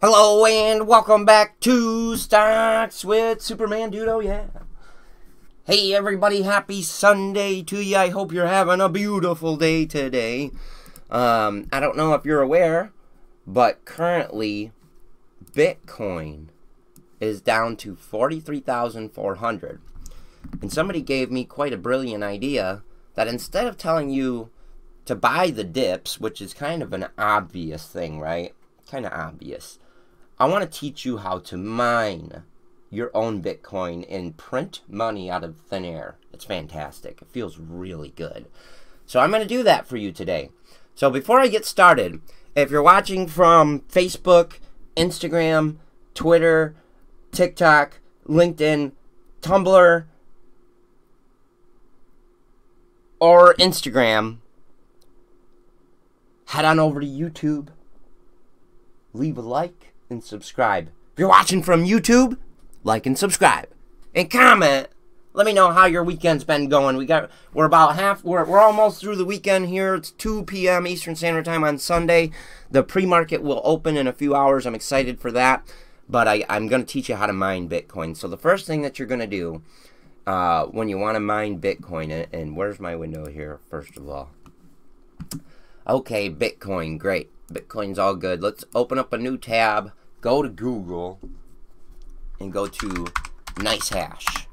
Hello and welcome back to Stocks with Superman Dude. Oh yeah. Hey everybody, happy Sunday to you. I hope you're having a beautiful day today. Um, I don't know if you're aware, but currently Bitcoin is down to 43,400. And somebody gave me quite a brilliant idea that instead of telling you to buy the dips, which is kind of an obvious thing, right? Kind of obvious I want to teach you how to mine your own Bitcoin and print money out of thin air. It's fantastic. It feels really good. So I'm going to do that for you today. So before I get started, if you're watching from Facebook, Instagram, Twitter, TikTok, LinkedIn, Tumblr, or Instagram, head on over to YouTube, leave a like, and subscribe. If you're watching from YouTube, like and subscribe. And comment. Let me know how your weekend's been going. We got we're about half we're, we're almost through the weekend here. It's 2 p.m. Eastern Standard Time on Sunday. The pre-market will open in a few hours. I'm excited for that. But I, I'm to teach you how to mine Bitcoin. So the first thing that you're to do uh, when you want to mine Bitcoin, and, and where's my window here, first of all? Okay, Bitcoin, great. Bitcoin's all good. Let's open up a new tab go to Google and go to NiceHash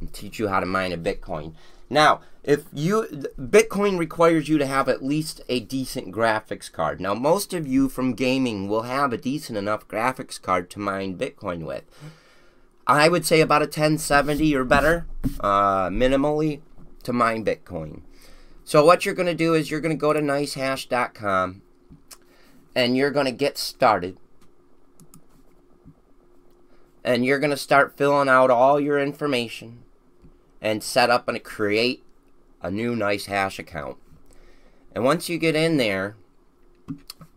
and teach you how to mine a Bitcoin. Now, if you Bitcoin requires you to have at least a decent graphics card. Now, most of you from gaming will have a decent enough graphics card to mine Bitcoin with. I would say about a 1070 or better, uh, minimally, to mine Bitcoin. So what you're going to do is you're going to go to nicehash.com and you're going to get started and you're going to start filling out all your information and set up and create a new NiceHash account. And once you get in there,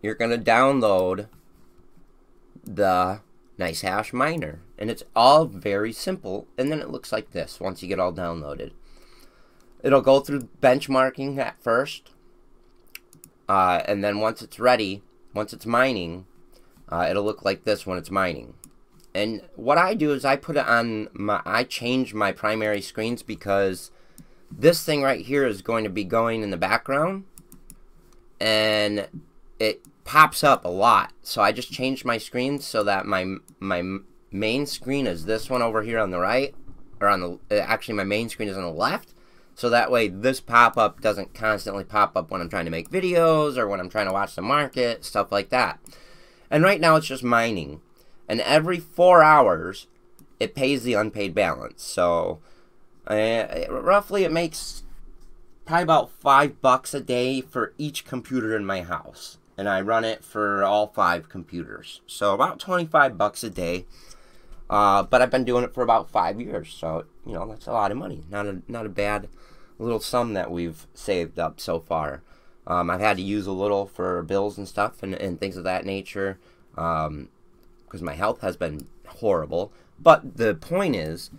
you're going to download the NiceHash miner. And it's all very simple. And then it looks like this once you get all downloaded. It'll go through benchmarking at first. Uh, and then once it's ready, once it's mining, uh, it'll look like this when it's mining. And what I do is I put it on my, I change my primary screens because this thing right here is going to be going in the background and it pops up a lot. So I just changed my screens so that my, my main screen is this one over here on the right or on the, uh, actually my main screen is on the left. So that way this pop-up doesn't constantly pop up when I'm trying to make videos or when I'm trying to watch the market, stuff like that. And right now it's just mining and every four hours it pays the unpaid balance. So uh, roughly it makes probably about five bucks a day for each computer in my house. And I run it for all five computers. So about 25 bucks a day. Uh, but I've been doing it for about five years. So, you know, that's a lot of money. Not a, not a bad little sum that we've saved up so far. Um, I've had to use a little for bills and stuff and, and things of that nature. Um, because my health has been horrible. But the point is,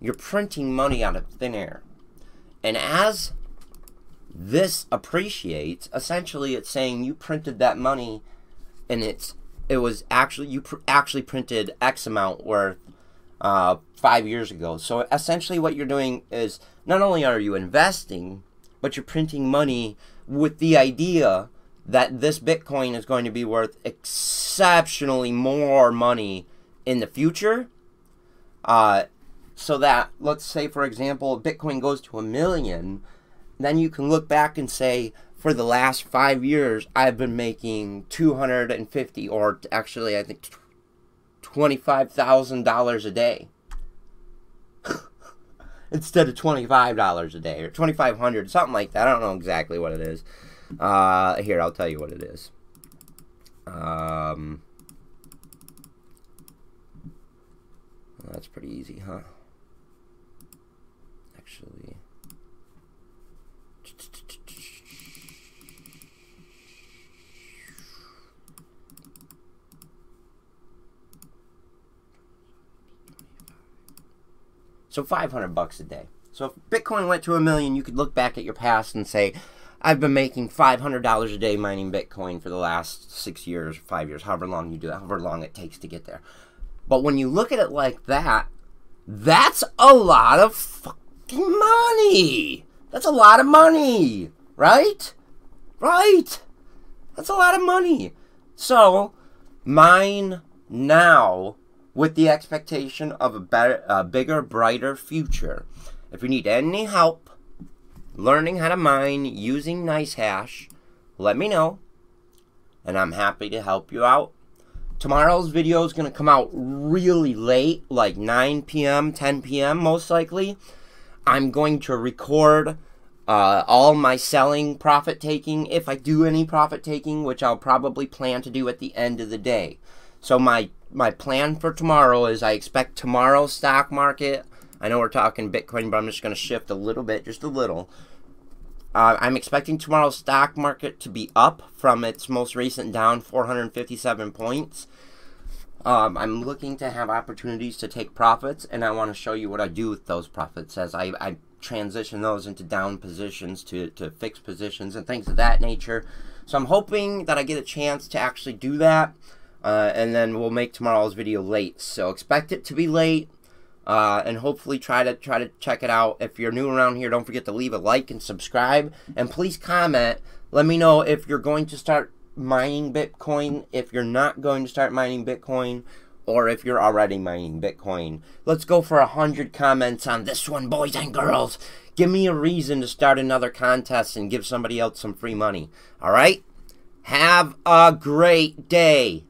you're printing money out of thin air. And as this appreciates, essentially it's saying you printed that money and it's it was actually you pr- actually printed X amount worth uh, five years ago. So essentially, what you're doing is not only are you investing, but you're printing money with the idea that this Bitcoin is going to be worth exceptionally more money in the future. Uh, so that, let's say, for example, Bitcoin goes to a million, then you can look back and say, for the last five years, I've been making 250 or actually, I think $25,000 a day. Instead of $25 a day or 2500 something like that. I don't know exactly what it is. Uh, here, I'll tell you what it is. Um, that's pretty easy, huh? Actually. So 500 bucks a day. So if Bitcoin went to a million, you could look back at your past and say, I've been making $500 a day mining Bitcoin for the last six years, five years, however long you do it, however long it takes to get there. But when you look at it like that, that's a lot of fucking money. That's a lot of money, right? Right? That's a lot of money. So, mine now with the expectation of a better, a bigger, brighter future. If you need any help learning how to mine using NiceHash, let me know, and I'm happy to help you out. Tomorrow's video is going to come out really late, like 9 p.m., 10 p.m., most likely. I'm going to record uh, all my selling profit taking, if I do any profit taking, which I'll probably plan to do at the end of the day. So my my plan for tomorrow is I expect tomorrow's stock market. I know we're talking Bitcoin, but I'm just going to shift a little bit, just a little. Uh, I'm expecting tomorrow's stock market to be up from its most recent down 457 points. Um, I'm looking to have opportunities to take profits, and I want to show you what I do with those profits as I, I transition those into down positions to, to fixed positions and things of that nature. So I'm hoping that I get a chance to actually do that. Uh, and then we'll make tomorrow's video late. So expect it to be late, uh, and hopefully try to try to check it out. If you're new around here, don't forget to leave a like and subscribe, and please comment. Let me know if you're going to start mining Bitcoin, if you're not going to start mining Bitcoin, or if you're already mining Bitcoin. Let's go for a hundred comments on this one, boys and girls. Give me a reason to start another contest and give somebody else some free money. All right. Have a great day.